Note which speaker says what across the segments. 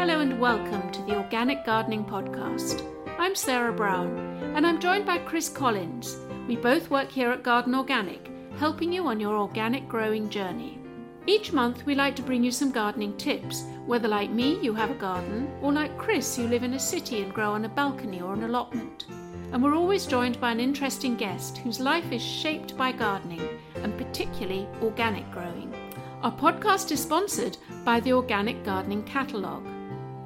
Speaker 1: Hello and welcome to the Organic Gardening Podcast. I'm Sarah Brown and I'm joined by Chris Collins. We both work here at Garden Organic, helping you on your organic growing journey. Each month, we like to bring you some gardening tips, whether like me, you have a garden, or like Chris, you live in a city and grow on a balcony or an allotment. And we're always joined by an interesting guest whose life is shaped by gardening, and particularly organic growing. Our podcast is sponsored by the Organic Gardening Catalogue.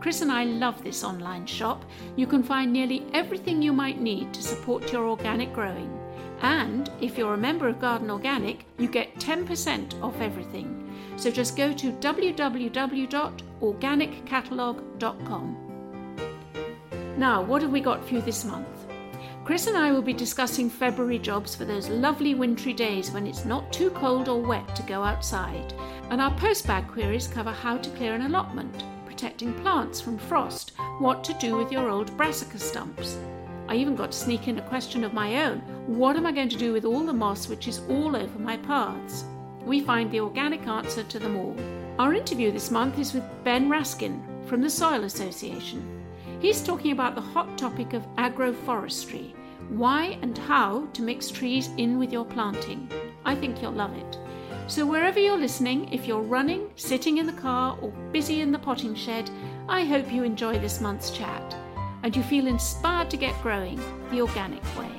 Speaker 1: Chris and I love this online shop. You can find nearly everything you might need to support your organic growing. And if you're a member of Garden Organic, you get 10% off everything. So just go to www.organiccatalogue.com. Now, what have we got for you this month? Chris and I will be discussing February jobs for those lovely wintry days when it's not too cold or wet to go outside. And our postbag queries cover how to clear an allotment, protecting plants from frost, what to do with your old brassica stumps. I even got to sneak in a question of my own what am I going to do with all the moss which is all over my paths? We find the organic answer to them all. Our interview this month is with Ben Raskin from the Soil Association. He's talking about the hot topic of agroforestry why and how to mix trees in with your planting. I think you'll love it. So, wherever you're listening, if you're running, sitting in the car, or busy in the potting shed, I hope you enjoy this month's chat and you feel inspired to get growing the organic way.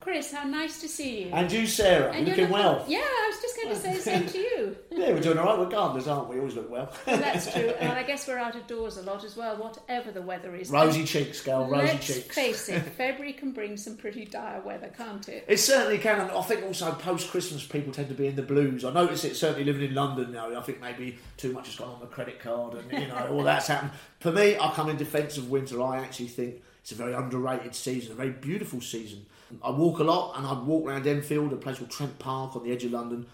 Speaker 1: Chris, how nice to see you.
Speaker 2: And you, Sarah,
Speaker 1: And
Speaker 2: looking well.
Speaker 1: Yeah, I was just going to say the same to you.
Speaker 2: Yeah, we're doing all right. We're gardeners, aren't we? We always look well.
Speaker 1: Well, that's true, and I guess we're out of doors a lot as well, whatever the weather is.
Speaker 2: rosy cheeks, girl. Rosy
Speaker 1: Let's
Speaker 2: cheeks.
Speaker 1: face it, February can bring some pretty dire weather, can't it?
Speaker 2: It certainly can. and I think also post Christmas, people tend to be in the blues. I notice it certainly living in London now. I think maybe too much has gone on the credit card, and you know all that's happened. For me, I come in defence of winter. I actually think it's a very underrated season, a very beautiful season. I walk a lot, and I'd walk around Enfield, a place called Trent Park on the edge of London,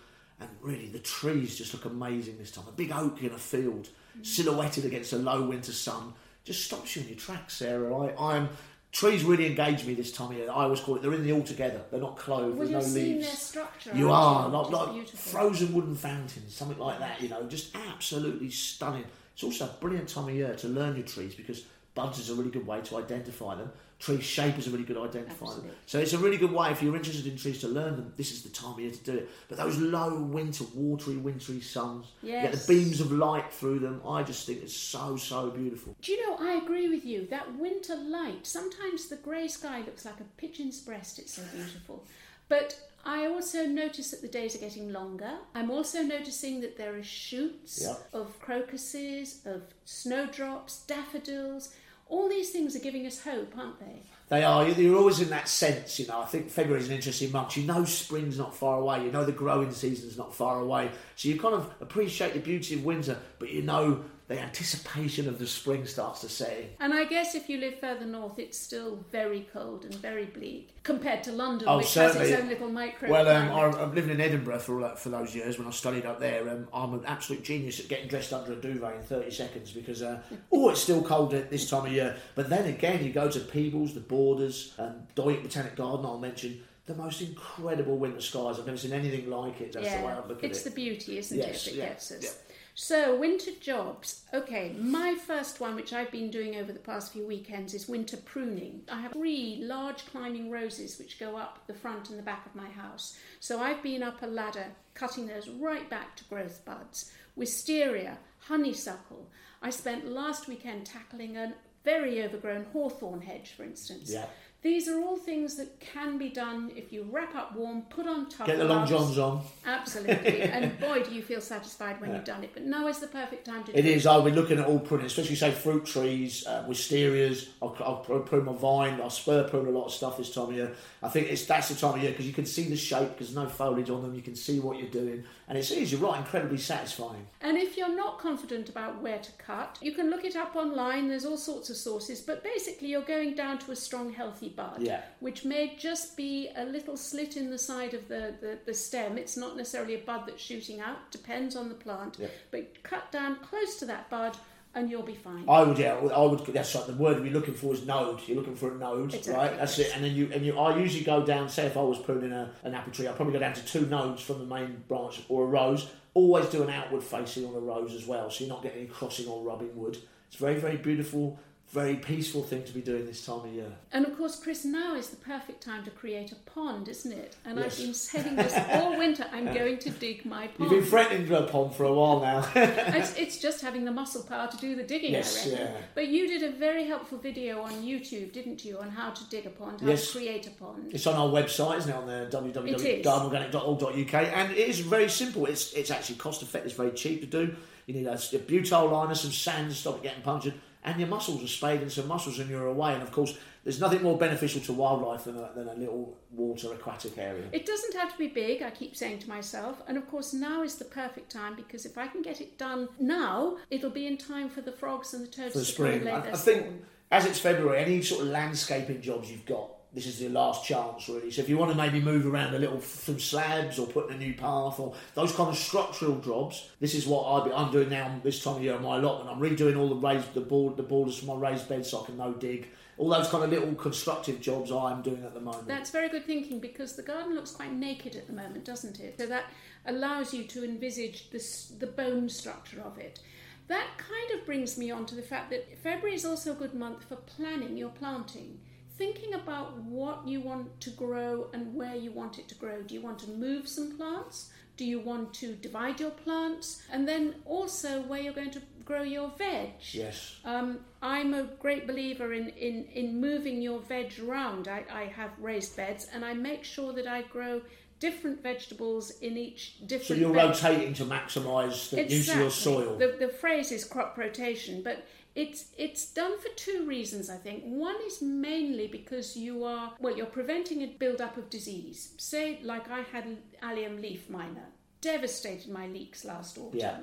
Speaker 2: and really the trees just look amazing this time. A big oak in a field, silhouetted against a low winter sun, just stops you in your tracks, Sarah. I, I'm trees really engage me this time of year. I always call it they're in the all together. They're not clothed.
Speaker 1: Well,
Speaker 2: there's no leaves.
Speaker 1: their structure.
Speaker 2: You
Speaker 1: aren't
Speaker 2: like, like
Speaker 1: beautiful.
Speaker 2: frozen wooden fountains, something like that. You know, just absolutely stunning. It's also a brilliant time of year to learn your trees because buds is a really good way to identify them. Tree shape is a really good identifier.
Speaker 1: Absolutely.
Speaker 2: So it's a really good way if you're interested in trees to learn them. This is the time of year to do it. But those low winter, watery, wintry suns, you get the beams of light through them. I just think it's so so beautiful.
Speaker 1: Do you know, I agree with you. That winter light, sometimes the grey sky looks like a pigeon's breast, it's so beautiful. But I also notice that the days are getting longer. I'm also noticing that there are shoots
Speaker 2: Yep.
Speaker 1: of crocuses, of snowdrops, daffodils. All these things are giving us hope, aren't they?
Speaker 2: They are. You're always in that sense, you know. I think February is an interesting month. You know spring's not far away. You know the growing season's not far away. So you kind of appreciate the beauty of winter, but you know the anticipation of the spring starts to set in.
Speaker 1: And I guess if you live further north, it's still very cold and very bleak compared to London,
Speaker 2: Oh,
Speaker 1: which
Speaker 2: certainly.
Speaker 1: has its own little micro.
Speaker 2: Well, um, I, I've lived in Edinburgh for all that, for those years when I studied up there. Um, I'm an absolute genius at getting dressed under a duvet in 30 seconds because, uh, oh, it's still cold at this time of year. But then again, you go to Peebles, the Borders, and Dawyck Botanic Garden, I'll mention. The most incredible winter skies. I've never seen anything like it. That's the way I look at
Speaker 1: it's
Speaker 2: it.
Speaker 1: the beauty, isn't
Speaker 2: Yes,
Speaker 1: it, that
Speaker 2: yeah,
Speaker 1: gets us.
Speaker 2: yeah.
Speaker 1: So, winter jobs. Okay, my first one, which I've been doing over the past few weekends, is winter pruning. I have three large climbing roses which go up the front and the back of my house. So, I've been up a ladder cutting those right back to growth buds. Wisteria, honeysuckle. I spent last weekend tackling a very overgrown hawthorn hedge, for instance.
Speaker 2: Yeah.
Speaker 1: These are all things that can be done if you wrap up warm, put on top.
Speaker 2: Get the long johns on.
Speaker 1: Absolutely. and boy, do you feel satisfied when you've done it. But now is the perfect time to do
Speaker 2: it. It is. I'll be looking at all pruning, especially say fruit trees, uh, wisterias. I'll, I'll prune my vine. I'll spur prune a lot of stuff this time of year. I think it's that's the time of year because you can see the shape because no foliage on them. You can see what you're doing, and it's easy, right? Incredibly satisfying.
Speaker 1: And if you're not confident about where to cut, you can look it up online. There's all sorts of sources. But basically, you're going down to a strong, healthy bud,
Speaker 2: Yeah.
Speaker 1: which may just be a little slit in the side of the, the, the stem. It's not necessarily a bud that's shooting out, depends on the plant.
Speaker 2: Yeah.
Speaker 1: But cut down close to that bud and you'll be fine.
Speaker 2: I would, yeah, I would. That's right. The word we're looking for is node. You're looking for a node,
Speaker 1: Exactly,
Speaker 2: right? That's it. And then you and you. I usually go down. Say if I was pruning a, an apple tree, I'd probably go down to two nodes from the main branch or a rose. Always do an outward facing on a rose as well, so you're not getting any crossing or rubbing wood. It's very, very beautiful, very peaceful thing to be doing this time of year.
Speaker 1: And of course, Chris, now is the perfect time to create a pond, isn't it? And
Speaker 2: Yes.
Speaker 1: I've been saying this all winter. I'm going to dig my pond.
Speaker 2: You've been threatening a pond for a while now.
Speaker 1: it's, it's just having the muscle power to do the digging,
Speaker 2: Yes,
Speaker 1: I reckon.
Speaker 2: yeah.
Speaker 1: But you did a very helpful video on YouTube, didn't you, on how to dig a pond, how
Speaker 2: Yes.
Speaker 1: to create a pond.
Speaker 2: It's on our website, isn't it? On there, www.gardenorganic.org.uk, and it is very simple. It's it's actually cost effective. It's very cheap to do. You need a, a butyl liner, some sand to stop it getting punctured, and your muscles are spade and some muscles, and you're away. And of course, there's nothing more beneficial to wildlife than a, than a little water aquatic area.
Speaker 1: It doesn't have to be big, I keep saying to myself. And of course, now is the perfect time because if I can get it done now, it'll be in time for the frogs and the toads
Speaker 2: for the
Speaker 1: to come and
Speaker 2: spring. I, I think as it's February, any sort of landscaping jobs you've got, this is your last chance really. So if you want to maybe move around a little, some slabs or put in a new path or those kind of structural jobs, this is what I be, I'm doing now this time of year on my allotment. I'm redoing all the raised the board the borders for my raised beds so I can no dig. All those kind of little constructive jobs I'm doing at the moment.
Speaker 1: That's very good thinking because the garden looks quite naked at the moment, doesn't it? So that allows you to envisage this, the bone structure of it. That kind of brings me on to the fact that February is also a good month for planning your planting. Thinking about what you want to grow and where you want it to grow. Do you want to move some plants? Do you want to divide your plants? And then also where you're going to grow your veg.
Speaker 2: yes.
Speaker 1: Um, I'm a great believer in, in, in moving your veg around. I, I have raised beds and I make sure that I grow different vegetables in each different
Speaker 2: So you're
Speaker 1: bed.
Speaker 2: rotating to maximise the use of your soil.
Speaker 1: The, the phrase is crop rotation, but it's it's done for two reasons. I think one is mainly because you are well, you're preventing a build up of disease. Say, like I had allium leaf miner, devastated my leeks last autumn.
Speaker 2: Yeah.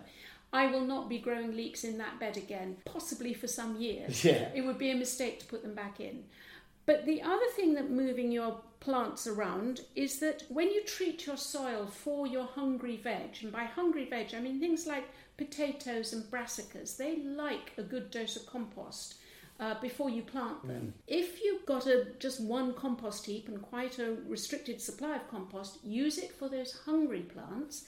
Speaker 1: I will not be growing leeks in that bed again, possibly for some years.
Speaker 2: Yeah.
Speaker 1: It would be a mistake to put them back in. But the other thing that moving your plants around is that when you treat your soil for your hungry veg, and by hungry veg I mean things like potatoes and brassicas, they like a good dose of compost. Uh, before you plant them. If you've got a just one compost heap and quite a restricted supply of compost, use it for those hungry plants.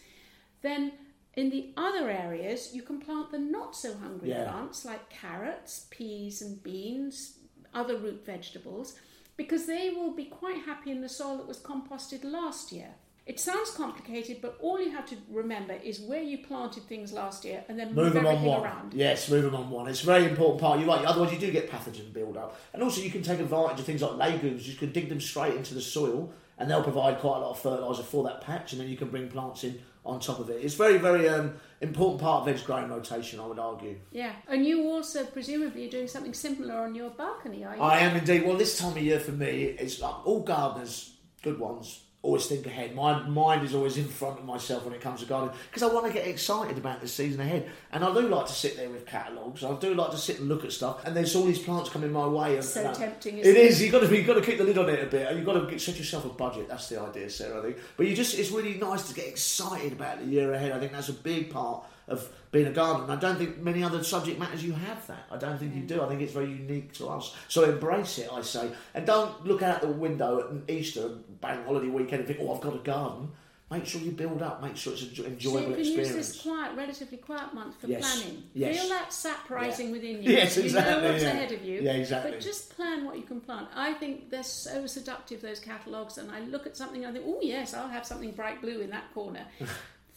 Speaker 1: Then in the other areas, you can plant the not so hungry
Speaker 2: Yeah.
Speaker 1: plants like carrots, peas, and beans, other root vegetables, because they will be quite happy in the soil that was composted last year. It sounds complicated, but all you have to remember is where you planted things last year and then move,
Speaker 2: Move them on one.
Speaker 1: around.
Speaker 2: Yes, move them on one. It's a very important part. You're right. Otherwise, you do get pathogen build up. And also, you can take advantage of things like legumes. You can dig them straight into the soil, and they'll provide quite a lot of fertiliser for that patch, and then you can bring plants in on top of it. It's very, very um, important part of veg growing rotation. I would argue.
Speaker 1: Yeah, and you also presumably are doing something similar on your balcony, are you?
Speaker 2: I am indeed. Well, this time of year for me, it's like all gardeners, good ones, always think ahead. My mind is always in front of myself when it comes to gardening because I want to get excited about the season ahead. And I do like to sit there with catalogues. I do like to sit and look at stuff. And there's all these plants coming my way. And,
Speaker 1: so
Speaker 2: and
Speaker 1: tempting,
Speaker 2: It
Speaker 1: isn't it?
Speaker 2: is. You've got to be. You've got to keep the lid on it a bit. and You've got to get, set yourself a budget. That's the idea, Sarah. I think. But you just. It's really nice to get excited about the year ahead. I think that's a big part of being a gardener. And I don't think many other subject matters you have that. I don't think you do. I think it's very unique to us. So embrace it, I say, and don't look out the window at Easter and bank holiday weekend and think, oh, I've got a garden. Make sure you build up. Make sure it's an
Speaker 1: So
Speaker 2: enjoyable
Speaker 1: you can
Speaker 2: experience.
Speaker 1: use this quiet, relatively quiet month for
Speaker 2: Yes,
Speaker 1: planning.
Speaker 2: yes.
Speaker 1: Feel that sap rising within you.
Speaker 2: Yes, exactly.
Speaker 1: You know what's
Speaker 2: yeah.
Speaker 1: ahead of you.
Speaker 2: Yeah, exactly.
Speaker 1: But just plan what you can plant. I think they're so seductive, those catalogues, and I look at something and I think, oh, yes, I'll have something bright blue in that corner.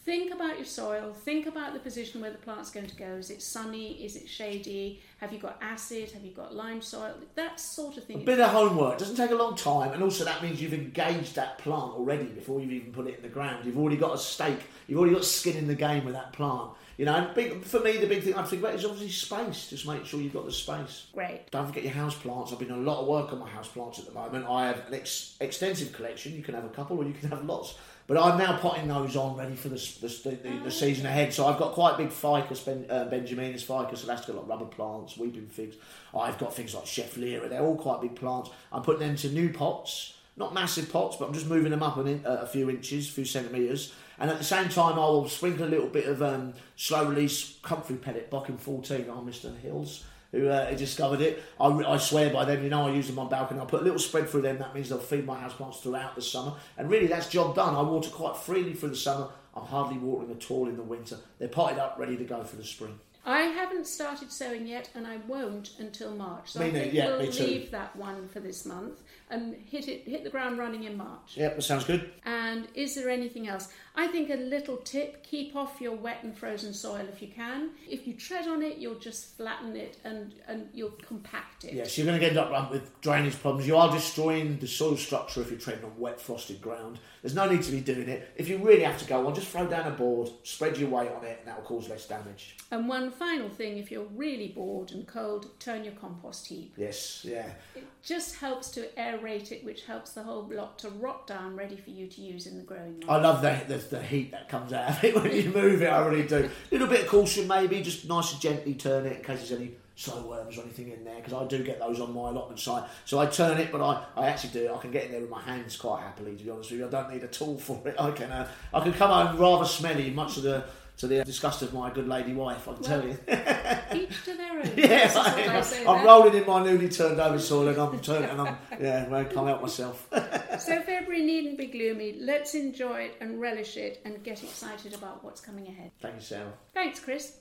Speaker 1: think about your soil. Think about the position where the plant's going to go. Is it sunny? Is it shady? Have you got acid? Have you got lime soil? That sort of thing.
Speaker 2: A bit of homework It doesn't take a long time, and also that means you've engaged that plant already before you've even put it in the ground. You've already got a stake. You've already got skin in the game with that plant. You know, big, for me, the big thing I think about is obviously space. Just make sure you've got the space.
Speaker 1: Great.
Speaker 2: Don't forget your house plants. I've been doing a lot of work on my house plants at the moment. I have an ex- extensive collection. You can have a couple, or you can have lots. But I'm now potting those on, ready for the the, the, the season ahead. So I've got quite big ficus, ben, uh, Benjaminus ficus, Alaska, like rubber plants, weeping figs. I've got things like Schefflera. They're all quite big plants. I'm putting them into new pots. not massive pots, but I'm just moving them up in, uh, a few inches, a few centimetres. And at the same time, I will sprinkle a little bit of um, slow release comfrey pellet, Bocking 14 on Mr. Hills who uh, discovered it. I, I, swear by them, you know, I use them on balcony. I put a little spread through them. That means they'll feed my houseplants throughout the summer. And really, that's job done. I water quite freely through the summer. I'm hardly watering at all in the winter. They're potted up, ready to go for the spring.
Speaker 1: I haven't started sowing yet, and I won't until March. So
Speaker 2: me
Speaker 1: I think
Speaker 2: yeah,
Speaker 1: we'll
Speaker 2: me too.
Speaker 1: leave that one for this month and hit it, hit the ground running in March.
Speaker 2: Yep, that sounds good.
Speaker 1: And is there anything else? I think a little tip: keep off your wet and frozen soil if you can. If you tread on it, you'll just flatten it and and you'll compact it.
Speaker 2: Yes, you're going to end up with drainage problems. You are destroying the soil structure if you're treading on wet, frosted ground. There's no need to be doing it. If you really have to go on, just throw down a board, spread your weight on it, and that will cause less damage.
Speaker 1: And one final thing: if you're really bored and cold, turn your compost heap.
Speaker 2: Yes, yeah.
Speaker 1: It just helps to aerate it, which helps the whole lot to rot down, ready for you to use in the growing.
Speaker 2: I love the, the, the heat that comes out of it when you move it. I really do. A little bit of caution, maybe, just nice and gently turn it in case there's any slow worms or anything in there because I do get those on my allotment site. So I turn it, but I, I actually do. I can get in there with my hands quite happily. To be honest with you, I don't need a tool for it. I can uh, I can come home rather smelly, much of the to the disgust of my good lady wife. I can well, tell you.
Speaker 1: each to their own.
Speaker 2: yeah, I, am rolling in my newly turned over soil, and I'm turning, and I'm yeah, I can't help myself.
Speaker 1: so February needn't be gloomy. Let's enjoy it and relish it, and get excited about what's coming ahead.
Speaker 2: Thank you, Sarah.
Speaker 1: Thanks, Chris.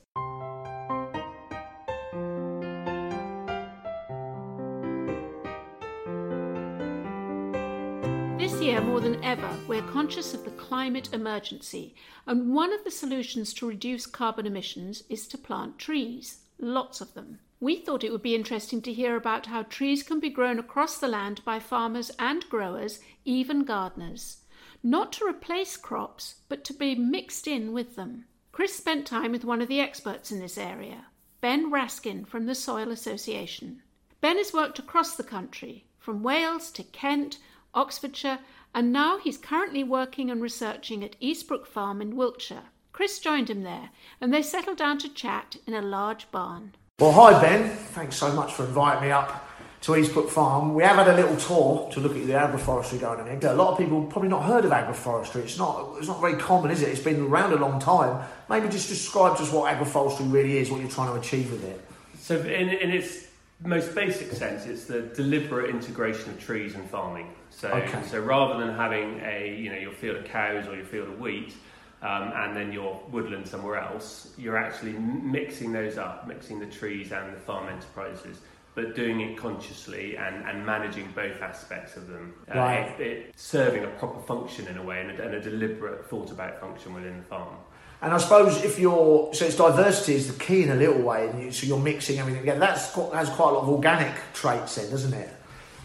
Speaker 1: This year, more than ever, we're conscious of the climate emergency, and one of the solutions to reduce carbon emissions is to plant trees, lots of them. We thought it would be interesting to hear about how trees can be grown across the land by farmers and growers, even gardeners. Not to replace crops, but to be mixed in with them. Chris spent time with one of the experts in this area, Ben Raskin from the Soil Association. Ben has worked across the country, from Wales to Kent, Oxfordshire, and now he's currently working and researching at Eastbrook Farm in Wiltshire. Chris joined him there, and they settled down to chat in a large barn.
Speaker 2: Well, hi Ben. Thanks so much for inviting me up to Eastbrook Farm. We have had a little tour to look at the agroforestry going on here. A lot of people probably not heard of agroforestry. It's not it's not very common, is it? It's been around a long time. Maybe just describe to us what agroforestry really is, what you're trying to achieve with it.
Speaker 3: So, in, in its most basic sense, it's the deliberate integration of trees and farming. So, okay. so rather than having a you know your field of cows or your field of wheat, um, and then your woodland somewhere else, you're actually mixing those up, mixing the trees and the farm enterprises, but doing it consciously and, and managing both aspects of them.
Speaker 2: Uh, right.
Speaker 3: It, it, serving a proper function in a way and a, and a deliberate thought about function within the farm.
Speaker 2: And I suppose if you're so it's diversity is the key in a little way, and you, so you're mixing everything together. That's has quite a lot of organic traits, then, doesn't it?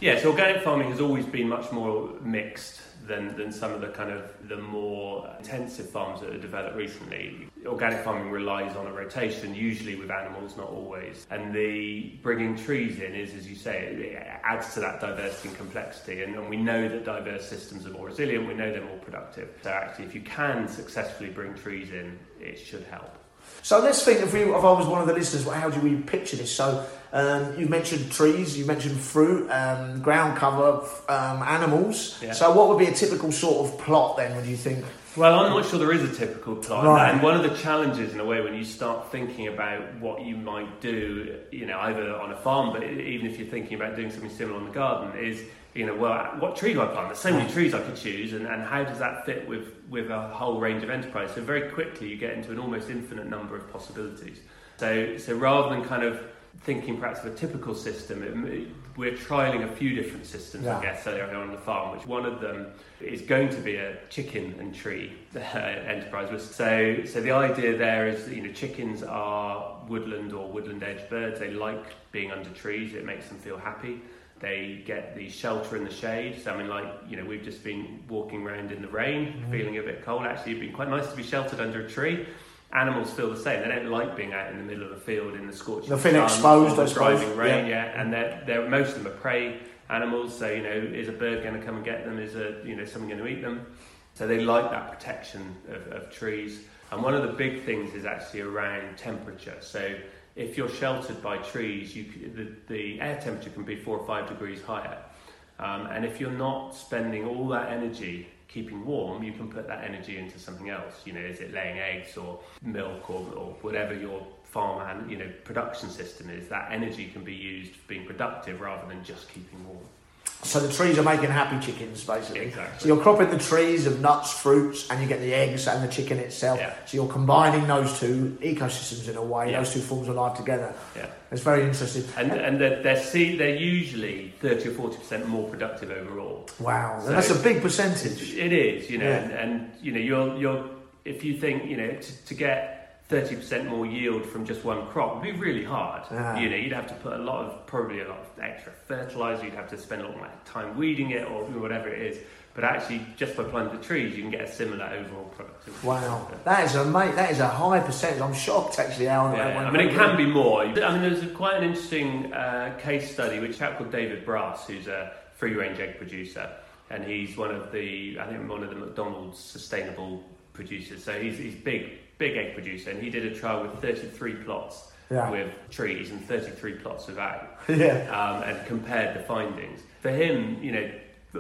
Speaker 3: Yes, organic farming has always been much more mixed than, than some of the kind of the more intensive farms that are developed recently. Organic farming relies on a rotation, usually with animals, not always. And the bringing trees in is, as you say, it adds to that diversity and complexity. And, and we know that diverse systems are more resilient. We know they're more productive. So actually, if you can successfully bring trees in, it should help.
Speaker 2: So let's think if, we, if I was one of the listeners, how do we picture this? So um, you mentioned trees, you mentioned fruit, um, ground cover, um, animals. Yeah. So what would be a typical sort of plot then, would you think?
Speaker 3: Well, I'm not sure there is a typical plot. Right. And one of the challenges, in a way, when you start thinking about what you might do, you know, either on a farm, but even if you're thinking about doing something similar in the garden, is you know, well, what tree do I plant? There's so many trees I could choose, and, and how does that fit with, with a whole range of enterprise? So very quickly you get into an almost infinite number of possibilities. So, so rather than kind of thinking perhaps of a typical system, it, we're trialing a few different systems, yeah. I guess, so on the farm, which one of them is going to be a chicken and tree uh, enterprise. So, so the idea there is that, you know, chickens are woodland or woodland edge birds. They like being under trees. It makes them feel happy. They get the shelter in the shade. So I mean, like you know, we've just been walking around in the rain, mm-hmm. feeling a bit cold. Actually, it'd been quite nice to be sheltered under a tree. Animals feel the same. They don't like being out in the middle of the field in the scorching
Speaker 2: they feel exposed,
Speaker 3: the driving rain. Yeah. yeah, and they're, they're most of them are prey animals. So you know, is a bird going to come and get them? Is a you know someone going to eat them? So they like that protection of, of trees. And one of the big things is actually around temperature. So if you're sheltered by trees, you, the, the air temperature can be four or five degrees higher. Um, and if you're not spending all that energy keeping warm, you can put that energy into something else. You know, is it laying eggs or milk or, or whatever your farm and you know production system is? That energy can be used for being productive rather than just keeping warm.
Speaker 2: So the trees are making happy chickens, basically.
Speaker 3: Exactly.
Speaker 2: So you're cropping the trees of nuts, fruits, and you get the eggs and the chicken itself.
Speaker 3: Yeah.
Speaker 2: So you're combining those two ecosystems in a way,
Speaker 3: Yeah.
Speaker 2: those two forms of life together.
Speaker 3: Yeah.
Speaker 2: It's very interesting.
Speaker 3: And, and they're, they're, see, they're usually 30 or 40% more productive overall.
Speaker 2: wow,
Speaker 3: So-
Speaker 2: that's a big percentage.
Speaker 3: It is, you know,
Speaker 2: Yeah.
Speaker 3: and, and you know, you're, you're, if you think, you know, to, to get 30% more yield from just one crop would be really hard.
Speaker 2: Ah.
Speaker 3: You know, you'd have to put a lot of, probably a lot of extra fertilizer, you'd have to spend a lot more time weeding it or whatever it is. But actually, just by planting the trees, you can get a similar overall productivity.
Speaker 2: Wow, that is a mate. That is a high percentage. I'm shocked actually. How
Speaker 3: Yeah, I mean, it can be more. I mean, there's a, quite an interesting uh, case study which a chap called David Brass, who's a free range egg producer, and he's one of the, I think, one of the McDonald's sustainable producers. So he's he's big, big egg producer, and he did a trial with 33 plots
Speaker 2: Yeah.
Speaker 3: with trees and 33 plots without,
Speaker 2: Yeah.
Speaker 3: um, and compared the findings. For him, you know,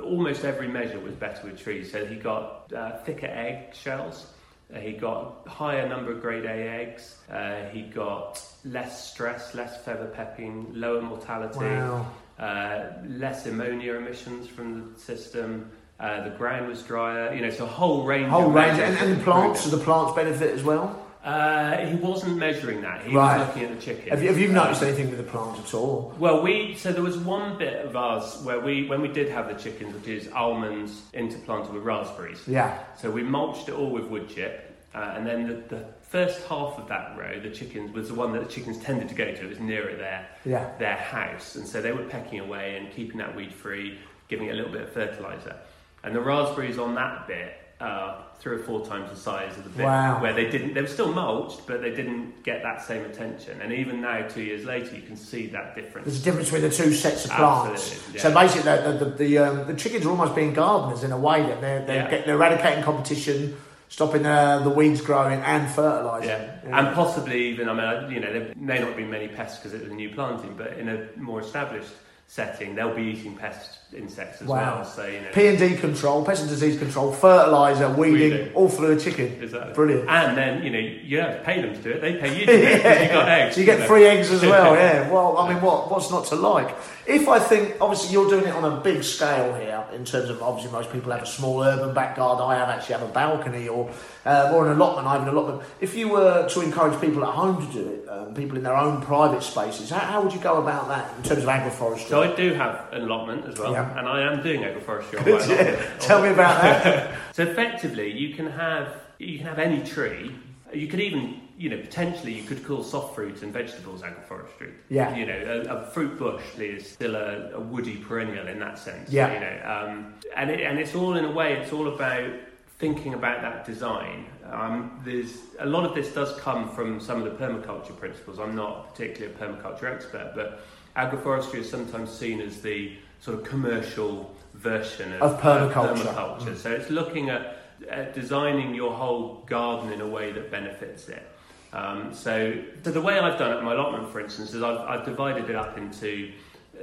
Speaker 3: almost every measure was better with trees. So he got uh, thicker egg shells. Uh, he got higher number of grade A eggs. Uh, he got less stress, less feather pecking, lower mortality,
Speaker 2: Wow.
Speaker 3: uh, less ammonia emissions from the system. Uh, the ground was drier. You know, so a whole range.
Speaker 2: Whole
Speaker 3: of
Speaker 2: range, and, and
Speaker 3: that
Speaker 2: plants. the plants benefit as well?
Speaker 3: Uh, he wasn't measuring that. He
Speaker 2: Right.
Speaker 3: was looking at the chicken.
Speaker 2: Have you, have you noticed anything with the plants at all?
Speaker 3: Well, we so there was one bit of ours where we when we did have the chickens, which is almonds interplanted with raspberries.
Speaker 2: Yeah.
Speaker 3: So we mulched it all with wood chip, uh, and then the, the first half of that row, the chickens was the one that the chickens tended to go to. It was nearer their
Speaker 2: Yeah.
Speaker 3: their house, and so they were pecking away and keeping that weed free, giving it a little bit of fertilizer. And the raspberries on that bit are three or four times the size of the bit
Speaker 2: Wow.
Speaker 3: where they didn't. They were still mulched, but they didn't get that same attention. And even now, two years later, you can see that difference.
Speaker 2: There's a difference between the two sets of plants.
Speaker 3: Yeah.
Speaker 2: So basically, the, the, the, um, the chickens are almost being gardeners in a way. That they're they're,
Speaker 3: Yeah.
Speaker 2: get, they're eradicating competition, stopping the, the weeds growing, and fertilising.
Speaker 3: Yeah. and possibly even, I mean, you know, there may not be many pests because it was a new planting, but in a more established setting, they'll be eating pest insects as
Speaker 2: Wow.
Speaker 3: well. So, you know,
Speaker 2: P and D control, pest and disease control, fertiliser, weeding,
Speaker 3: Weeding.
Speaker 2: all through a chicken.
Speaker 3: exactly.
Speaker 2: Brilliant.
Speaker 3: And then, you know, you don't have to pay them to do it, they pay you to do it because you've got eggs.
Speaker 2: So you get
Speaker 3: know.
Speaker 2: free eggs as well, yeah. Well, I mean, what what's not to like? If I think, obviously, you're doing it on a big scale here, in terms of obviously most people have a small urban back garden. I have actually have a balcony or uh, or an allotment. I have an allotment. If you were to encourage people at home to do it, um, people in their own private spaces, how, how would you go about that in terms of agroforestry?
Speaker 3: So I do have an allotment as well,
Speaker 2: Yeah.
Speaker 3: and I am doing agroforestry on my
Speaker 2: Good, yeah. Tell me about that.
Speaker 3: So effectively, you can have you can have any tree. You could even, you know, potentially you could call soft fruits and vegetables agroforestry.
Speaker 2: Yeah.
Speaker 3: You know, a, a fruit bush is still a, a woody perennial in that sense.
Speaker 2: Yeah.
Speaker 3: You know, um, and it, and it's all in a way. It's all about thinking about that design. Um, there's a lot of this does come from some of the permaculture principles. I'm not particularly a permaculture expert, but agroforestry is sometimes seen as the sort of commercial version of,
Speaker 2: Of permaculture.
Speaker 3: permaculture. So it's looking at, at designing your whole garden in a way that benefits it. Um, so, so the way I've done it my allotment, for instance, is I've, I've divided it up into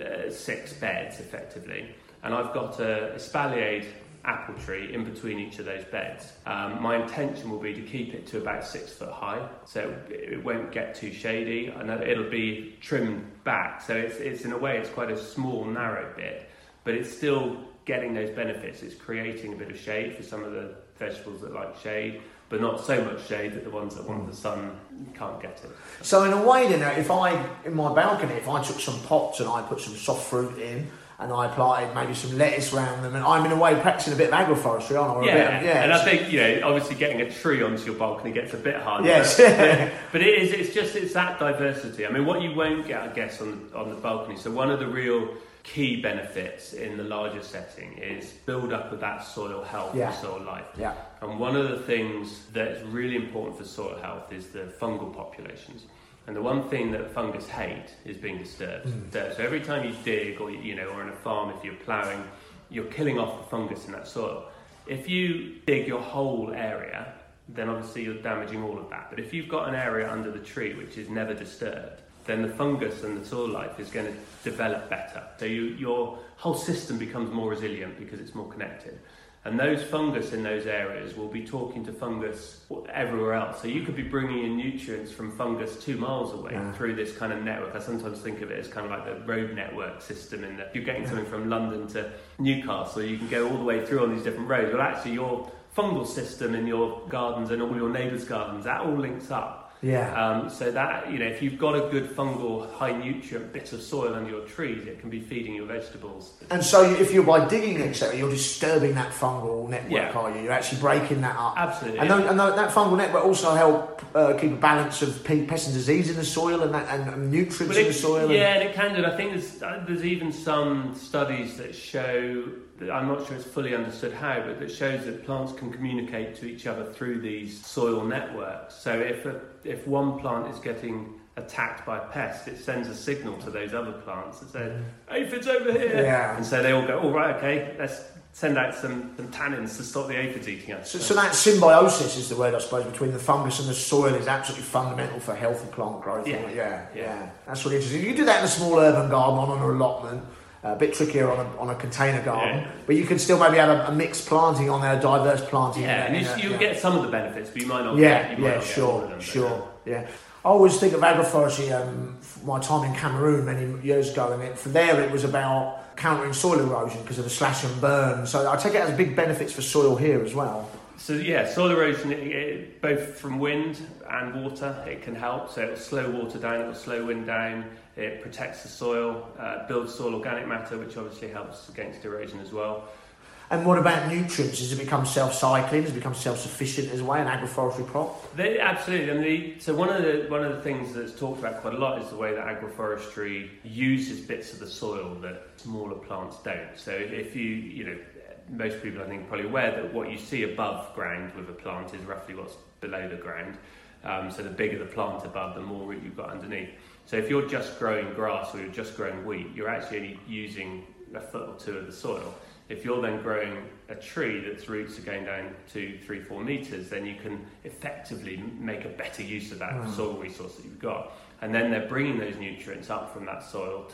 Speaker 3: uh, six beds effectively, and I've got a espaliered apple tree in between each of those beds. Um, my intention will be to keep it to about six foot high, so it won't get too shady, and it'll be trimmed back. So it's, it's in a way it's quite a small, narrow bit, but it's still getting those benefits. It's creating a bit of shade for some of the vegetables that like shade, but not so much shade that the ones that want the sun can't get it.
Speaker 2: So in a way, then, if I in my balcony, if I took some pots and I put some soft fruit in. And I planted maybe some lettuce around them, and I'm in a way practicing a bit of agroforestry, aren't I? Or a
Speaker 3: Yeah,
Speaker 2: bit of- yeah.
Speaker 3: and I think you know, obviously, getting a tree onto your balcony gets a bit harder.
Speaker 2: Yes.
Speaker 3: but, but it is. It's just it's that diversity. I mean, what you won't get, I guess, on on the balcony. So one of the real key benefits in the larger setting is build up of that soil health
Speaker 2: Yeah.
Speaker 3: and soil life.
Speaker 2: yeah.
Speaker 3: And one of the things that's really important for soil health is the fungal populations. And the one thing that fungus hate is being disturbed. Mm. So so every time you dig, or you know, or in a farm, if you're ploughing, you're killing off the fungus in that soil. If you dig your whole area, then obviously you're damaging all of that. But if you've got an area under the tree which is never disturbed, then the fungus and the soil life is going to develop better. So you, your whole system becomes more resilient because it's more connected. And those fungus in those areas will be talking to fungus everywhere else. So you could be bringing in nutrients from fungus two miles away yeah. through this kind of network. I sometimes think of it as kind of like the road network system, in that you're getting something from London to Newcastle, you can go all the way through on these different roads. Well, actually, your fungal system in your gardens and all your neighbours' gardens, that all links up.
Speaker 2: Yeah.
Speaker 3: Um, so that you know, if you've got a good fungal, high nutrient bit of soil under your trees, it can be feeding your vegetables.
Speaker 2: And so, if you're by digging, etc., you're disturbing that fungal network, yeah. are you? You're actually breaking that up.
Speaker 3: Absolutely.
Speaker 2: And, yeah. and that fungal network also help uh, keep a balance of pests and disease in the soil and, that, and, and nutrients it, in the soil.
Speaker 3: Yeah, and, and it can do. I think there's uh, there's even some studies that show I'm not sure it's fully understood how, but that shows that plants can communicate to each other through these soil networks. So if a, if one plant is getting attacked by pests, it sends a signal to those other plants that says, mm-hmm. aphids over here.
Speaker 2: Yeah.
Speaker 3: And so they all go, all right, okay, let's send out some, some tannins to stop the aphids eating us.
Speaker 2: So, so, that symbiosis is the word, I suppose, between the fungus and the soil is absolutely fundamental for healthy plant growth.
Speaker 3: Yeah.
Speaker 2: Yeah, yeah, yeah. That's really interesting. If you do that in a small urban garden on an allotment a bit trickier on a, on a container garden, yeah. but you can still maybe have a, a, mixed planting on there, a diverse planting.
Speaker 3: Yeah, and you, will get some of the benefits, but you might not.
Speaker 2: Yeah,
Speaker 3: get,
Speaker 2: yeah, sure, them, sure, yeah. I always think of agroforestry. Um, my time in Cameroon many years ago, and it, for there it was about countering soil erosion because of the slash and burn. So I take it as big benefits for soil here as well.
Speaker 3: So yeah, soil erosion, it, it, both from wind and water, it can help. So it'll slow water down, it'll slow wind down. It protects the soil, uh, builds soil organic matter, which obviously helps against erosion as well.
Speaker 2: And what about nutrients? Has it become self-cycling? Has it become self-sufficient as well, an agroforestry crop?
Speaker 3: They, absolutely. And the, so one of the one of the things that's talked about quite a lot is the way that agroforestry uses bits of the soil that smaller plants don't. So if you you know most people I think are probably aware that what you see above ground with a plant is roughly what's below the ground. Um, so the bigger the plant above, the more root you've got underneath. So if you're just growing grass or you're just growing wheat, you're actually only using a foot or two of the soil. If you're then growing a tree that's roots are going down to three, four meters, then you can effectively make a better use of that mm. soil resource that you've got. And then they're bringing those nutrients up from that soil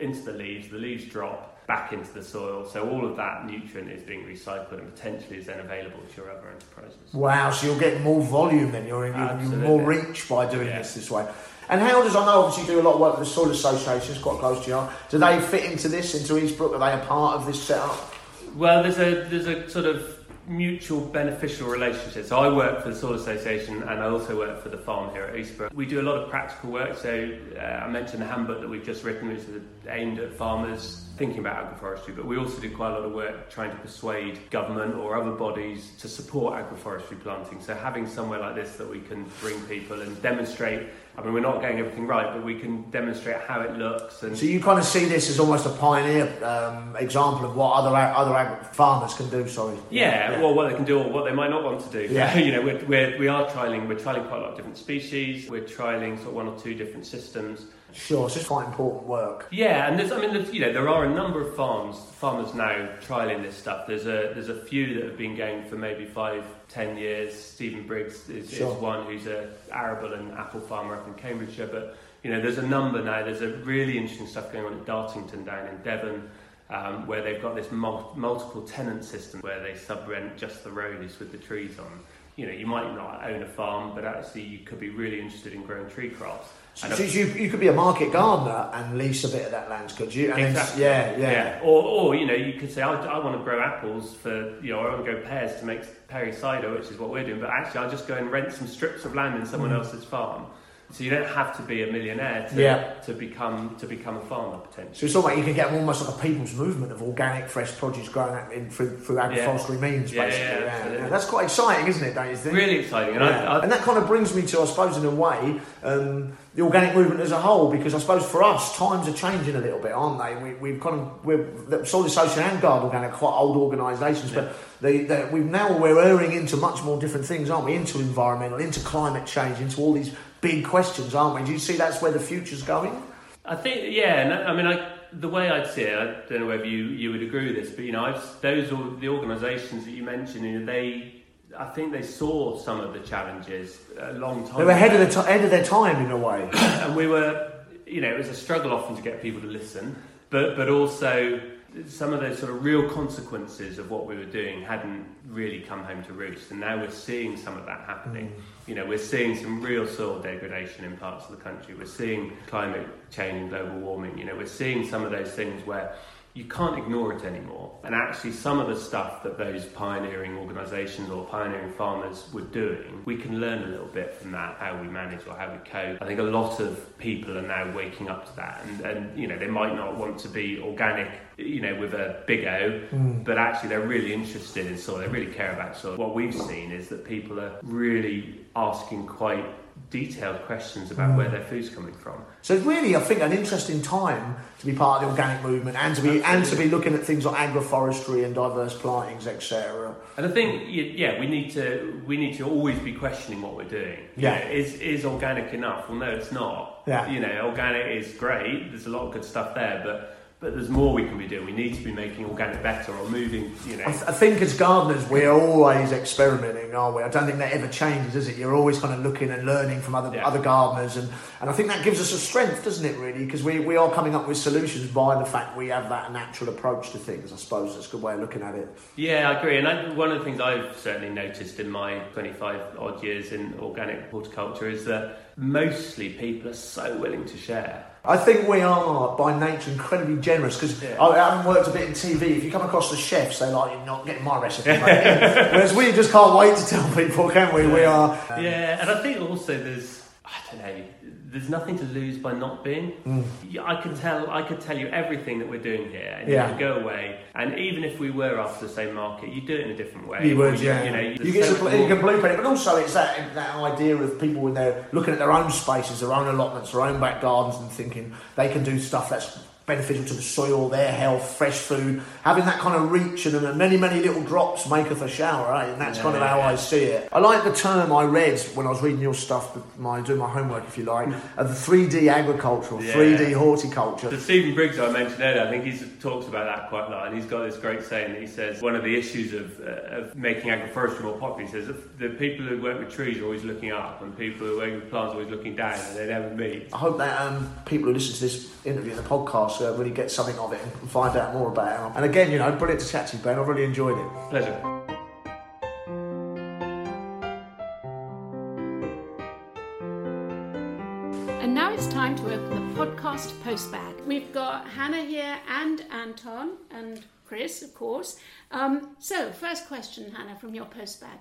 Speaker 3: into the leaves. The leaves drop back into the soil. So all of that nutrient is being recycled and potentially is then available to your other enterprises.
Speaker 2: Wow! So you'll get more volume then. You're, you're more reach by doing yeah. this this way. And how does, I know obviously you do a lot of work with the Soil associations, it's quite close to you. Do they fit into this, into Eastbrook? Are they a part of this setup?
Speaker 3: Well, there's a, there's a sort of mutual beneficial relationship. So I work for the Soil Association and I also work for the farm here at Eastbrook. We do a lot of practical work. So uh, I mentioned the handbook that we've just written, which is aimed at farmers thinking about agroforestry, but we also do quite a lot of work trying to persuade government or other bodies to support agroforestry planting. So having somewhere like this that we can bring people and demonstrate I mean, we're not getting everything right, but we can demonstrate how it looks. And
Speaker 2: so you kind of see this as almost a pioneer um, example of what other other farmers can do. Sorry.
Speaker 3: Yeah, yeah, well, what they can do or what they might not want to do.
Speaker 2: Yeah.
Speaker 3: you know, we're, we're, we are trialing. We're trialing quite a lot of different species. We're trialing sort of one or two different systems.
Speaker 2: Sure, so it's quite important work.
Speaker 3: Yeah, and there's, I mean, there's, you know, there are a number of farms, farmers now trialing this stuff. There's a there's a few that have been going for maybe five, ten years. Stephen Briggs is, sure. is one who's a arable and apple farmer up in Cambridgeshire. But you know, there's a number now. There's a really interesting stuff going on at Dartington down in Devon. Um, where they've got this mul- multiple tenant system where they sub-rent just the roads with the trees on. You know, you might not own a farm, but actually you could be really interested in growing tree crops.
Speaker 2: So, you, you could be a market gardener and lease a bit of that land, could you?
Speaker 3: And exactly.
Speaker 2: Then, yeah, yeah,
Speaker 3: yeah. Or, or you know, you could say, I, I want to grow apples for, you know, I want to grow pears to make perry cider, which is what we're doing. But actually, I'll just go and rent some strips of land in someone mm. else's farm so you don't have to be a millionaire to,
Speaker 2: yeah.
Speaker 3: to become to become a farmer potentially.
Speaker 2: So it's all like you can get almost like a people's movement of organic, fresh produce grown in through, through agroforestry
Speaker 3: yeah.
Speaker 2: means,
Speaker 3: yeah,
Speaker 2: basically.
Speaker 3: Yeah,
Speaker 2: That's quite exciting, isn't it? Don't you think?
Speaker 3: Really exciting, and, I,
Speaker 2: I, and that kind of brings me to, I suppose, in a way, um, the organic movement as a whole. Because I suppose for us, times are changing a little bit, aren't they? We, have kind of we're Soil Association and Garden Organic, quite old organisations, but they, they, we now we're erring into much more different things, aren't we? Into environmental, into climate change, into all these big questions, aren't we? Do you see that's where the future's going?
Speaker 3: I think, yeah. I mean, I, the way I'd see it, I don't know whether you, you would agree with this, but you know, I've, those the organisations that you mentioned, you know, they I think they saw some of the challenges a long time.
Speaker 2: They were ahead of, the t- ahead of their time in a way.
Speaker 3: and we were, you know, it was a struggle often to get people to listen, but but also some of those sort of real consequences of what we were doing hadn't really come home to roost, and now we're seeing some of that happening. Mm. You know, we're seeing some real soil degradation in parts of the country. We're seeing climate change and global warming. You know, we're seeing some of those things where you can't ignore it anymore. And actually, some of the stuff that those pioneering organisations or pioneering farmers were doing, we can learn a little bit from that, how we manage or how we cope. I think a lot of people are now waking up to that, and, and you know, they might not want to be organic, you know, with a big O, mm. but actually, they're really interested in soil, they really care about soil. What we've seen is that people are really asking quite detailed questions about mm. where their food's coming from.
Speaker 2: So it's really, I think, an interesting time to be part of the organic movement and to be Absolutely. and to be looking at things like agroforestry and diverse plantings, etc.
Speaker 3: And I think, yeah, we need to we need to always be questioning what we're doing.
Speaker 2: Yeah,
Speaker 3: you know, is is organic enough? Well, no, it's not.
Speaker 2: Yeah,
Speaker 3: you know, organic is great. There's a lot of good stuff there, but but there's more we can be doing. We need to be making organic better or moving, you know. I,
Speaker 2: th- I, think as gardeners, we're always experimenting, aren't we? I don't think that ever changes, is it? You're always kind of looking and learning from other yeah. other gardeners, and, and I think that gives us a strength, doesn't it, really? Because we, we are coming up with solutions by the fact we have that natural approach to things, I suppose. That's a good way of looking at it.
Speaker 3: Yeah, I agree. And I, one of the things I've certainly noticed in my 25 odd years in organic horticulture is that mostly people are so willing to share.
Speaker 2: I think we are by nature incredibly generous because yeah. I, haven't worked a bit in TV. If you come across the chefs, they like you're not getting my recipe, whereas we just can't wait to tell people, can we? We are.
Speaker 3: Um, yeah, and I think also there's I don't know there's nothing to lose by not being. Mm. I can tell, I could tell you everything that we're doing here, and yeah. you go away. And even if we were after the same market, you do it in a different way.
Speaker 2: You would, yeah. You, know, you get so you can blueprint it, but also it's that that idea of people when they're looking at their own spaces, their own allotments, their own back gardens, and thinking they can do stuff that's beneficial to the soil, their health, fresh food, having that kind of reach and then many, many little drops maketh a shower, right? And that's yeah, kind of how yeah. I see it. I like the term I read when I was reading your stuff, my doing my homework, if you like, of the 3D agricultural, yeah. 3D horticulture.
Speaker 3: The Stephen Briggs I mentioned earlier, I think he talks about that quite a lot, and he's got this great saying that he says one of the issues of, uh, of making agroforestry more popular, he says the people who work with trees are always looking up, and people who work with plants are always looking down, and they never meet.
Speaker 2: I hope that um, people who listen to this interview in the podcast uh, really get something of it and find out more about it. And again, you know, brilliant to chat to you, Ben. I've really enjoyed it.
Speaker 3: Pleasure.
Speaker 1: And now it's time to open the podcast postbag. We've got Hannah here and Anton and Chris, of course. Um, so, first question, Hannah, from your postbag.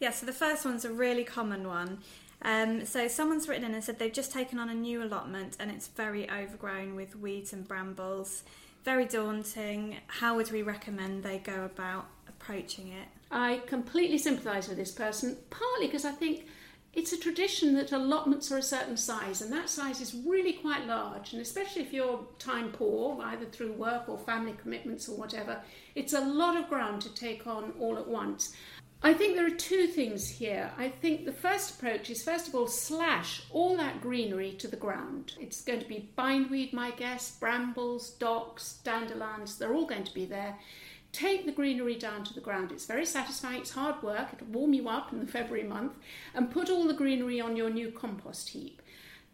Speaker 4: Yeah, so the first one's a really common one. Um, so someone's written in and said they've just taken on a new allotment and it's very overgrown with weeds and brambles. Very daunting. How would we recommend they go about approaching it?
Speaker 1: I completely sympathise with this person, partly because I think it's a tradition that allotments are a certain size, and that size is really quite large. And especially if you're time poor, either through work or family commitments or whatever, it's a lot of ground to take on all at once. I think there are two things here. I think the first approach is first of all slash all that greenery to the ground. It's going to be bindweed, my guess, brambles, docks, dandelions, they're all going to be there. Take the greenery down to the ground. It's very satisfying, it's hard work, it'll warm you up in the February month, and put all the greenery on your new compost heap.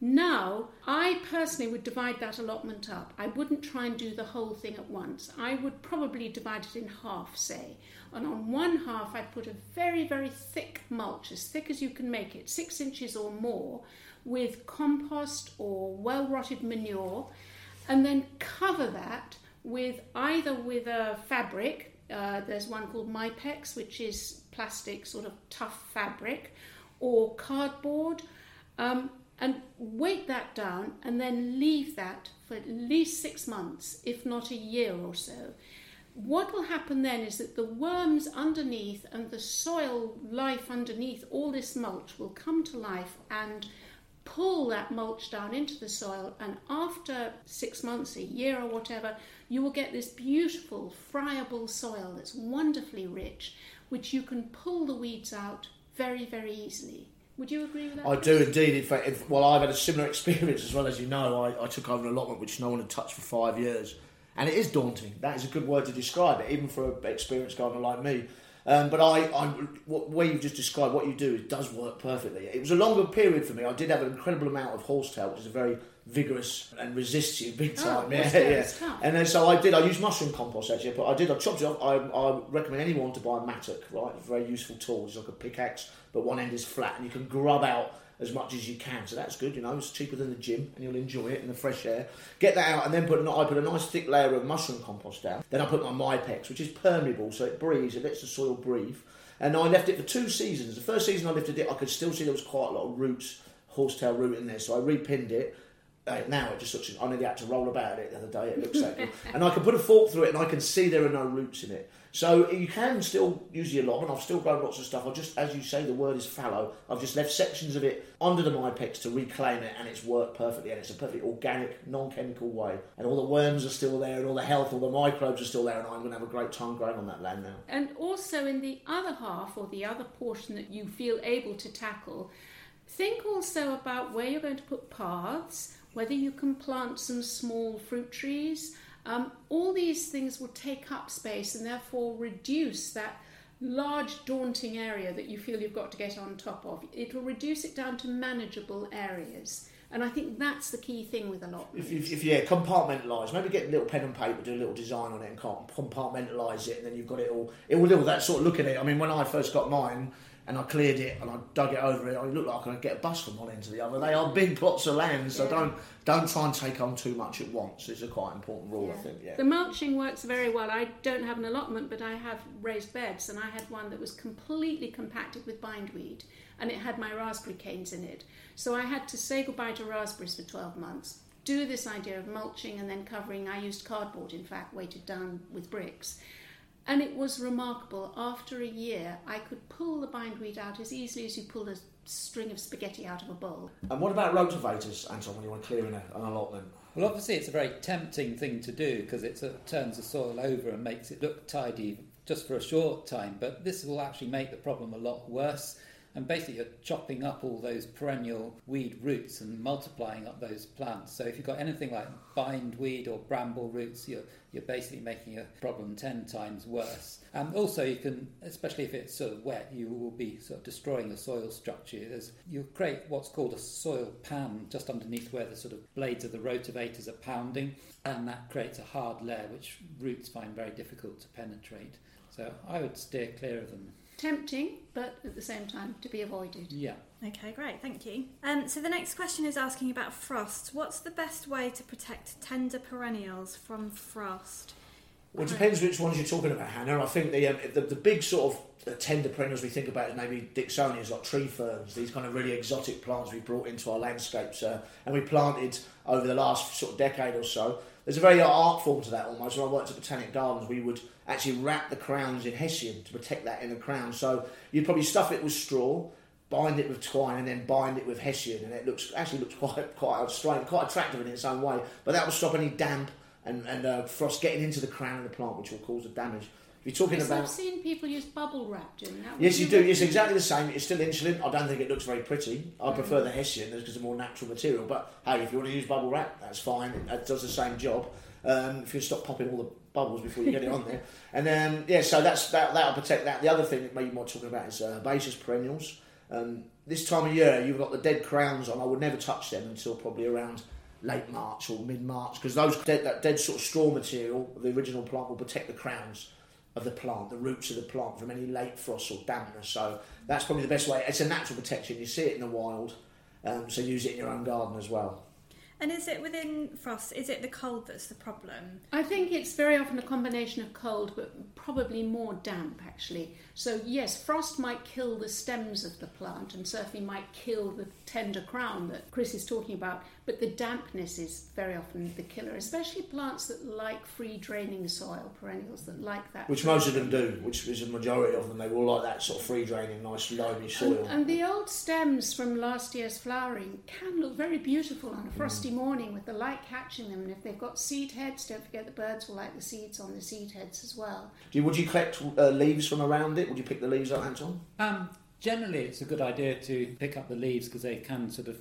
Speaker 1: Now, I personally would divide that allotment up. I wouldn't try and do the whole thing at once. I would probably divide it in half, say. And on one half, I'd put a very, very thick mulch, as thick as you can make it, six inches or more, with compost or well rotted manure, and then cover that with either with a fabric. Uh, there's one called Mypex, which is plastic, sort of tough fabric, or cardboard. Um, and weight that down and then leave that for at least six months, if not a year or so. What will happen then is that the worms underneath and the soil life underneath all this mulch will come to life and pull that mulch down into the soil. And after six months, a year, or whatever, you will get this beautiful, friable soil that's wonderfully rich, which you can pull the weeds out very, very easily. Would you agree with that? I
Speaker 2: do indeed. In fact, if, well, I've had a similar experience as well as you know. I, I took over an allotment which no one had touched for five years, and it is daunting. That is a good word to describe it, even for an experienced gardener like me. Um, but I, I, what way you've just described what you do, it does work perfectly. It was a longer period for me. I did have an incredible amount of horsetail, which is a very vigorous and resists you big
Speaker 1: Oh,
Speaker 2: time. yeah, yeah.
Speaker 1: tough.
Speaker 2: And then so I did. I used mushroom compost actually, but I did. I chopped it off. I, I recommend anyone to buy a mattock. Right, it's a very useful tool. It's like a pickaxe, but one end is flat, and you can grub out as much as you can. So that's good. You know, it's cheaper than the gym, and you'll enjoy it in the fresh air. Get that out, and then put. an- I put a nice thick layer of mushroom compost down. Then I put my Mypex, which is permeable, so it breathes. It lets the soil breathe. And I left it for two seasons. The first season I lifted it, I could still see there was quite a lot of roots, horsetail root in there. So I repinned it. Now it just looks. I nearly had to roll about it the other day. It looks so good, and I can put a fork through it, and I can see there are no roots in it. So you can still use the allotment. I've still grown lots of stuff. I just, as you say, the word is fallow. I've just left sections of it under the Mypex to reclaim it, and it's worked perfectly. And it's a perfectly organic, non-chemical way. And all the worms are still there, and all the health, all the microbes are still there, and I'm going to have a great time growing on that land now.
Speaker 1: And also in the other half or the other portion that you feel able to tackle, think also about where you're going to put paths, whether you can plant some small fruit trees. Um, all these things will take up space and therefore reduce that large daunting area that you feel you've got to get on top of. It will reduce it down to manageable areas. And I think that's the key thing with allotments.
Speaker 2: If, if, if yeah, compartmentalise. Maybe get a little pen and paper, do a little design on it, and compartmentalise it, and then you've got it all. It will do that sort of look at it. I mean, when I first got mine and I cleared it and I dug it over it, I looked like I could get a bus from one end to the other. They are big plots of land, so
Speaker 1: Yeah.
Speaker 2: don't don't try and take on too much at once. It's a quite important rule, I think. Yeah.
Speaker 1: The mulching works very well. I don't have an allotment, but I have raised beds, and I had one that was completely compacted with bindweed, and it had my raspberry canes in it. So I had to say goodbye to raspberries for 12 months. Do this idea of mulching and then covering. I used cardboard, in fact, weighted down with bricks. And it was remarkable. After a year, I could pull the bindweed out as easily as you pull a string of spaghetti out of a bowl.
Speaker 2: And what about rotavators, Anton? When you want to clear in a, an allotment?
Speaker 5: Well, obviously, it's a very tempting thing to do because it sort of turns the soil over and makes it look tidy just for a short time. But this will actually make the problem a lot worse. And basically, you're chopping up all those perennial weed roots and multiplying up those plants. So, if you've got anything like bindweed or bramble roots, you're, you're basically making a problem 10 times worse. And also, you can, especially if it's sort of wet, you will be sort of destroying the soil structure. There's, you'll create what's called a soil pan just underneath where the sort of blades of the rotavators are pounding, and that creates a hard layer which roots find very difficult to penetrate. So, I would steer clear of them.
Speaker 1: Tempting, but at the same time to be avoided.
Speaker 5: Yeah.
Speaker 4: Okay, great, thank you. Um, so the next question is asking about frost. What's the best way to protect tender perennials from frost?
Speaker 2: Well, it depends which ones you're talking about, Hannah. I think the um, the, the big sort of uh, tender perennials we think about is maybe Dicksonias, like tree ferns, these kind of really exotic plants we brought into our landscapes uh, and we planted over the last sort of decade or so. There's a very art form to that almost. When I worked at Botanic Gardens, we would actually wrap the crowns in hessian to protect that inner crown. So you'd probably stuff it with straw, bind it with twine, and then bind it with hessian, and it looks actually looks quite quite strange, quite attractive in its own way. But that will stop any damp and, and uh, frost getting into the crown of the plant, which will cause the damage. You're talking
Speaker 1: Yes,
Speaker 2: about
Speaker 1: I've seen people use bubble wrap doing that.
Speaker 2: Yes,
Speaker 1: Would
Speaker 2: you do. It's exactly the same. It's still insulin. I don't think it looks very pretty. I prefer the Hessian because it's a more natural material. But hey, if you want to use bubble wrap, that's fine. It does the same job. Um, if you stop popping all the bubbles before you get it on there, and then yeah, so that's that. That'll protect that. The other thing that maybe you might talking about is uh, herbaceous perennials. Um, this time of year, you've got the dead crowns on. I would never touch them until probably around late March or mid March because those dead, that dead sort of straw material, the original plant, will protect the crowns of the plant, the roots of the plant from any late frost or dampness. So that's probably the best way. It's a natural protection. You see it in the wild, um, so use it in your own garden as well.
Speaker 4: And is it within frost? Is it the cold that's the problem?
Speaker 1: I think it's very often a combination of cold, but probably more damp actually. So, yes, frost might kill the stems of the plant and certainly might kill the tender crown that Chris is talking about, but the dampness is very often the killer, especially plants that like free draining soil, perennials that like that.
Speaker 2: Which most of them do, which is a majority of them. They will like that sort of free draining, nice loamy soil.
Speaker 1: and the old stems from last year's flowering can look very beautiful on a frosty morning with the light catching them. And if they've got seed heads, don't forget the birds will like the seeds on the seed heads as well.
Speaker 2: Do you, would you collect uh, leaves from around it? Would you pick the leaves up, Anton?
Speaker 5: Um, generally, it's a good idea to pick up the leaves because they can sort of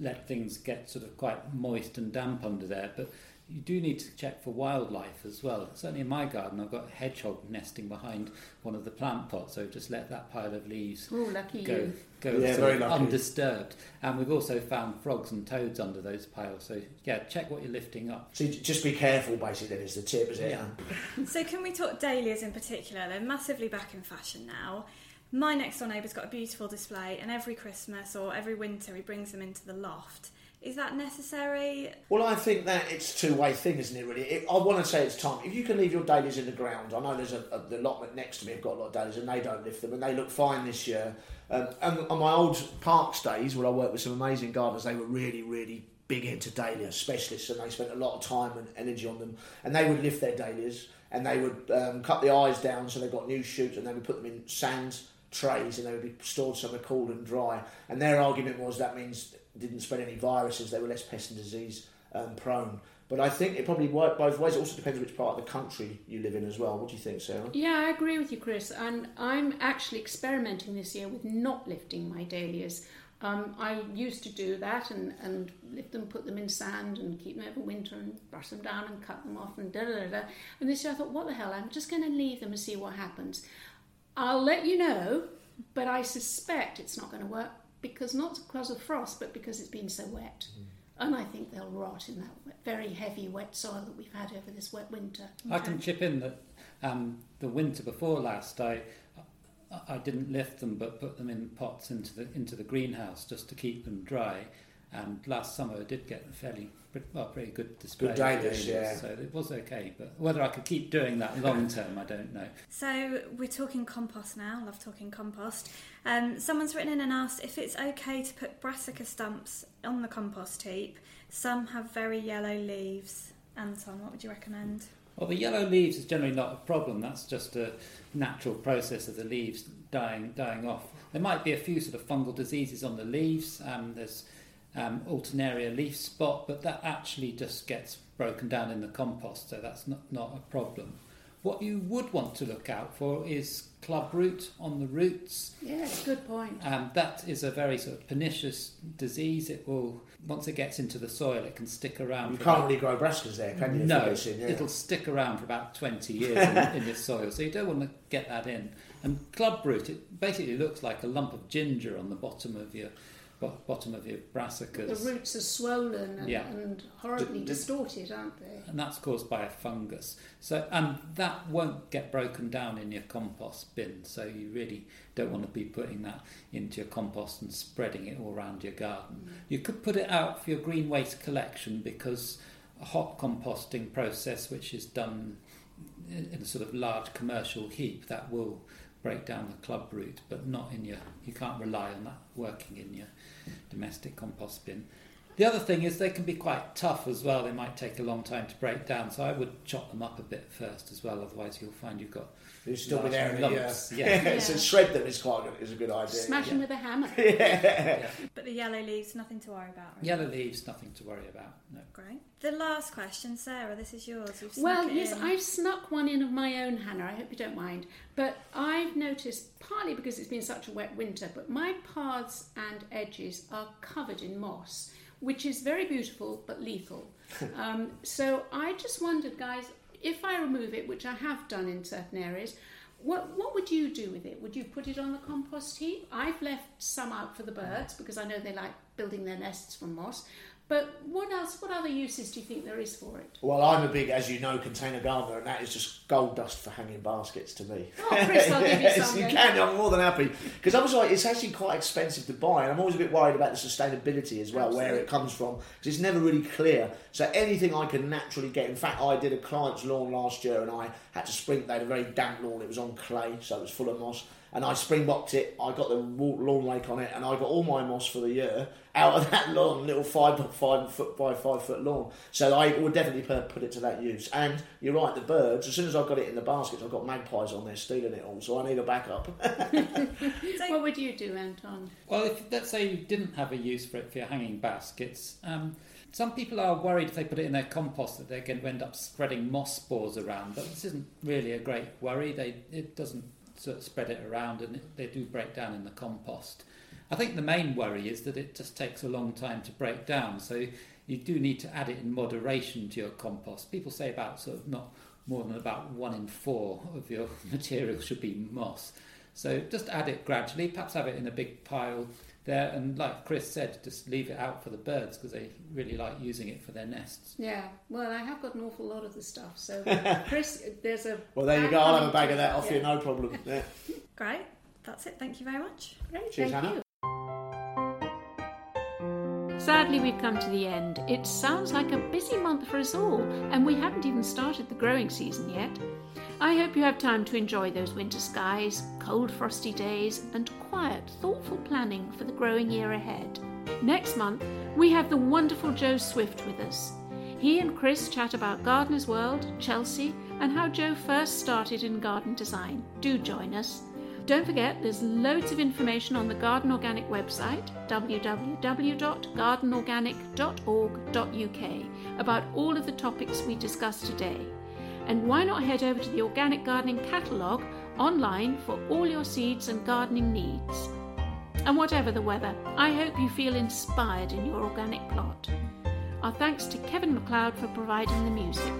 Speaker 5: let things get sort of quite moist and damp under there. But you do need to check for wildlife as well. Certainly in my garden, I've got a hedgehog nesting behind one of the plant pots, so just let that pile of leaves
Speaker 1: Oh, lucky
Speaker 5: go, go
Speaker 2: Yeah,
Speaker 5: sort of
Speaker 2: lucky.
Speaker 5: undisturbed. And we've also found frogs and toads under those piles. So yeah, check what you're lifting up.
Speaker 2: So just be careful, basically. Then is the tip, is it?
Speaker 5: Yeah.
Speaker 4: So can we talk dahlias in particular? They're massively back in fashion now. My next door neighbour's got a beautiful display, and every Christmas or every winter he brings them into the loft. Is that necessary?
Speaker 2: Well, I think that it's a two-way thing, isn't it? Really, it, I want to say it's time. If you can leave your dahlias in the ground, I know there's a, a the allotment next to me. have got a lot of dahlias, and they don't lift them, and they look fine this year. Um, and on my old parks days, where I worked with some amazing gardeners, they were really, really big into dahlia specialists, and they spent a lot of time and energy on them. And they would lift their dahlias, and they would um, cut the eyes down so they got new shoots, and they would put them in sand trays, and they would be stored somewhere cool and dry. And their argument was that means didn't spread any viruses, they were less pest and disease um, prone. But I think it probably worked both ways. It also depends which part of the country you live in as well. What do you think, Sarah?
Speaker 1: Yeah, I agree with you, Chris. And I'm actually experimenting this year with not lifting my dahlias. Um, I used to do that and, and lift them, put them in sand and keep them over winter and brush them down and cut them off and da da da da. And this year I thought, what the hell, I'm just going to leave them and see what happens. I'll let you know, but I suspect it's not going to work because not because of frost, but because it's been so wet. And I think they'll rot in that very heavy wet soil that we've had over this wet winter.
Speaker 5: I can chip in that um, the winter before last, I I didn't lift them, but put them in pots into the into the greenhouse just to keep them dry. And last summer, I did get fairly well, pretty good display. of
Speaker 2: dahlias,
Speaker 5: dahlias,
Speaker 2: yeah.
Speaker 5: So it was okay, but whether I could keep doing that long term, I don't know.
Speaker 4: So we're talking compost now. Love talking compost. Um, someone's written in and asked if it's okay to put brassica stumps on the compost heap. Some have very yellow leaves. Anton, what would you recommend?
Speaker 5: Well, the yellow leaves is generally not a problem. That's just a natural process of the leaves dying dying off. There might be a few sort of fungal diseases on the leaves. Um, there's um, alternaria leaf spot, but that actually just gets broken down in the compost, so that's not, not a problem. What you would want to look out for is club root on the roots.
Speaker 1: Yeah, good point.
Speaker 5: Um, that is a very sort of pernicious disease. It will once it gets into the soil, it can stick around.
Speaker 2: You can't
Speaker 5: about-
Speaker 2: really grow brassicas there, can you?
Speaker 5: no,
Speaker 2: it gets in, yeah.
Speaker 5: it'll stick around for about 20 years in, in this soil, so you don't want to get that in. And club root, it basically looks like a lump of ginger on the bottom of your bo- bottom of your brassicas.
Speaker 1: The roots are swollen and,
Speaker 5: Yeah.
Speaker 1: and horribly
Speaker 2: Did- did-
Speaker 1: distorted, aren't they?
Speaker 5: and that's caused by a fungus. So, and that won't get broken down in your compost bin. So you really don't want to be putting that into your compost and spreading it all around your garden. Mm. You could put it out for your green waste collection because a hot composting process, which is done in a sort of large commercial heap, that will break down the club root, but not in your. You can't rely on that working in your domestic compost bin. The other thing is they can be quite tough as well. They might take a long time to break down, so I would chop them up a bit first as well. Otherwise, you'll find you've got
Speaker 2: You'll still be there in a year.
Speaker 5: lumps. Yeah.
Speaker 2: so shred them is quite a, is a good idea.
Speaker 1: Smash them with a hammer.
Speaker 4: But the yellow leaves, nothing to worry about. Right?
Speaker 5: Yellow leaves, nothing to worry about. No.
Speaker 4: Great. The last question, Sarah, this is yours. You've
Speaker 1: Well, yes,
Speaker 4: in.
Speaker 1: I've snuck one in of my own, Hannah. I hope you don't mind. But I've noticed, partly because it's been such a wet winter, but my paths and edges are covered in moss, which is very beautiful but lethal. um, so I just wondered, guys, if I remove it, which I have done in certain areas, what what would you do with it? Would you put it on the compost heap? I've left some out for the birds because I know they like building their nests from moss. But what else? What other uses do you think there is for it?
Speaker 2: Well, I'm a big, as you know, container gardener, and that is just gold dust for hanging baskets to me.
Speaker 1: Oh, Chris, I'll give you
Speaker 2: yes,
Speaker 1: some.
Speaker 2: you can. I'm more than happy because I was like, it's actually quite expensive to buy, and I'm always a bit worried about the sustainability as well, where it comes from, because it's never really clear. So anything I can naturally get. In fact, I did a client's lawn last year, and I had to spring. They had a very damp lawn. It was on clay, so it was full of moss. And I springbokked it. I got the lawn rake on it, and I got all my moss for the year out of that lawn, little five by five foot by five foot lawn. So I would definitely put, put it to that use. And you're right, the birds. As soon as I've got it in the baskets, I've got magpies on there stealing it all. So I need a backup.
Speaker 1: What would you do, Anton?
Speaker 5: Well, if let's say you didn't have a use for it for your hanging baskets, um, some people are worried if they put it in their compost that they're going to end up spreading moss spores around. But this isn't really a great worry. They it doesn't sort of spread it around, and they do break down in the compost. I think the main worry is that it just takes a long time to break down. So you do need to add it in moderation to your compost. People say about sort of not more than about one in four of your material should be moss. So just add it gradually, perhaps have it in a big pile there, and like Chris said, just leave it out for the birds because they really like using it for their nests.
Speaker 1: Yeah, well, I have got an awful lot of the stuff. So, Chris, there's a.
Speaker 2: Well, there you go. I'll have a bag of that off
Speaker 1: yeah.
Speaker 2: you, no problem. Yeah.
Speaker 4: Great. That's it. Thank you very much.
Speaker 1: Great,
Speaker 2: Cheers,
Speaker 1: thank
Speaker 2: Hannah.
Speaker 1: you. Sadly, we've come to the end. It sounds like a busy month for us all, and we haven't even started the growing season yet. I hope you have time to enjoy those winter skies, cold, frosty days, and quiet, thoughtful planning for the growing year ahead. Next month, we have the wonderful Joe Swift with us. He and Chris chat about Gardener's World, Chelsea, and how Joe first started in garden design. Do join us. Don't forget, there's loads of information on the Garden Organic website, www.gardenorganic.org.uk, about all of the topics we discussed today. And why not head over to the Organic Gardening catalogue online for all your seeds and gardening needs? And whatever the weather, I hope you feel inspired in your organic plot. Our thanks to Kevin MacLeod for providing the music.